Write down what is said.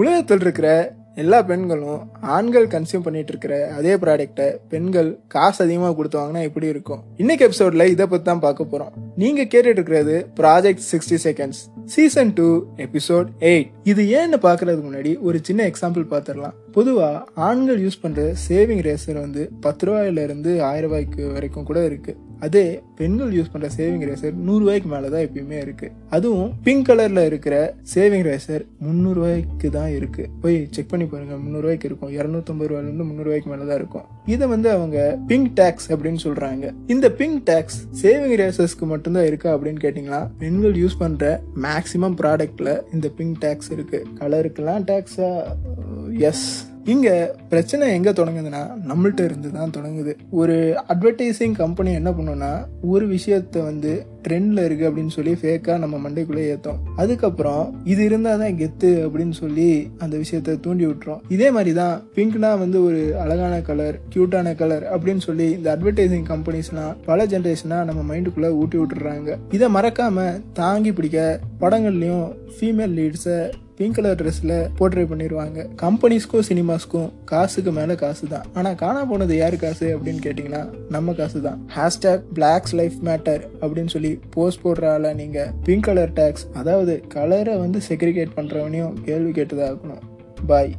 உலகத்தில் இருக்கிற எல்லா பெண்களும் ஆண்கள் கன்சியூம் பண்ணிட்டு இருக்கிற அதே ப்ராடக்ட்டை பெண்கள் காசு அதிகமாக கொடுத்து வாங்கினா எப்படி இருக்கும்? இன்னைக்கு எபிசோட்ல இதை பத்தி தான் பார்க்க போறோம். நீங்க கேட்டுட்டு இருக்கிறது project sixty seconds season two episode eight இது ஏன்னு பாக்குறதுக்கு முன்னாடி ஒரு சின்ன எக்ஸாம்பிள் பார்த்துடலாம். பொதுவா ஆண்கள் யூஸ் பண்ற சேவிங் ரேசர் வந்து பத்து ரூபாயில இருந்து ஆயிரம் ரூபாய்க்கு வரைக்கும் கூட இருக்கு. அதே பெண்கள் யூஸ் பண்ற சேவிங் ரேசர் நூறு மேலே மேலதான் எப்பயுமே இருக்கு. அதுவும் பிங்க் கலர்ல இருக்கிற சேவிங் ரேசர் முந்நூறு ரூபாய்க்கு தான் இருக்கு. போய் செக் பண்ணி பாருங்க முந்நூறு ரூபாய்க்கு இருக்கும். இருநூத்தம்பது ரூபாயில இருந்து மேலே ரூபாய்க்கு இருக்கும். இதை வந்து அவங்க பிங்க் டேக்ஸ் அப்படின்னு சொல்றாங்க. இந்த பிங்க் டேக்ஸ் சேவிங் ரேசர்ஸ்க்கு மட்டும்தான் இருக்கா அப்படின்னு கேட்டீங்கன்னா பெண்கள் யூஸ் பண்ற மேக்சிமம் ப்ராடக்ட்ல இந்த பிங்க் டேக்ஸ் இருக்கு. கலருக்கெல்லாம் டேக்ஸாக எஸ் இங்கே பிரச்சனை எங்கே தொடங்குதுன்னா நம்மள்கிட்ட இருந்து தான் தொடங்குது. ஒரு அட்வர்டைசிங் கம்பெனி என்ன பண்ணும்னா ஒரு விஷயத்த வந்து ட்ரெண்டில் இருக்குது அப்படின்னு சொல்லி ஃபேக்காக நம்ம மண்டைக்குள்ளே ஏற்றோம் அதுக்கப்புறம் இது இருந்தால் தான் கெத்து அப்படின்னு சொல்லி அந்த விஷயத்த தூண்டி விட்டுரும். இதே மாதிரி தான் பிங்க்னா வந்து ஒரு அழகான கலர் க்யூட்டான கலர் அப்படின்னு சொல்லி இந்த அட்வர்டைசிங் கம்பெனிஸ்லாம் பல ஜென்ரேஷனாக நம்ம மைண்டுக்குள்ளே ஊட்டி விட்டுறாங்க. இதை மறக்காமல் தாங்கி பிடிக்க படங்கள்லையும் ஃபீமேல் லீட்ஸை பிங்க் கலர் ட்ரெஸ்ல போர்ட்ரேட் பண்ணிடுவாங்க கம்பெனிஸ்க்கும் சினிமாஸ்க்கும் காசுக்கு மேல காசு தான் ஆனா காணா போனது யார் காசு அப்படின்னு கேட்டீங்கன்னா நம்ம காசு தான் ஹேஷ்டாக் பிளாக்ஸ் லைஃப் மேட்டர் அப்படின்னு சொல்லி போஸ்ட் போடுற ஆள நீங்க பிங்க் கலர் டேக்ஸ் அதாவது கலரை வந்து செக்ரிகேட் பண்றவனையும் கேள்வி கேட்டுதான் இருக்கணும் பாய்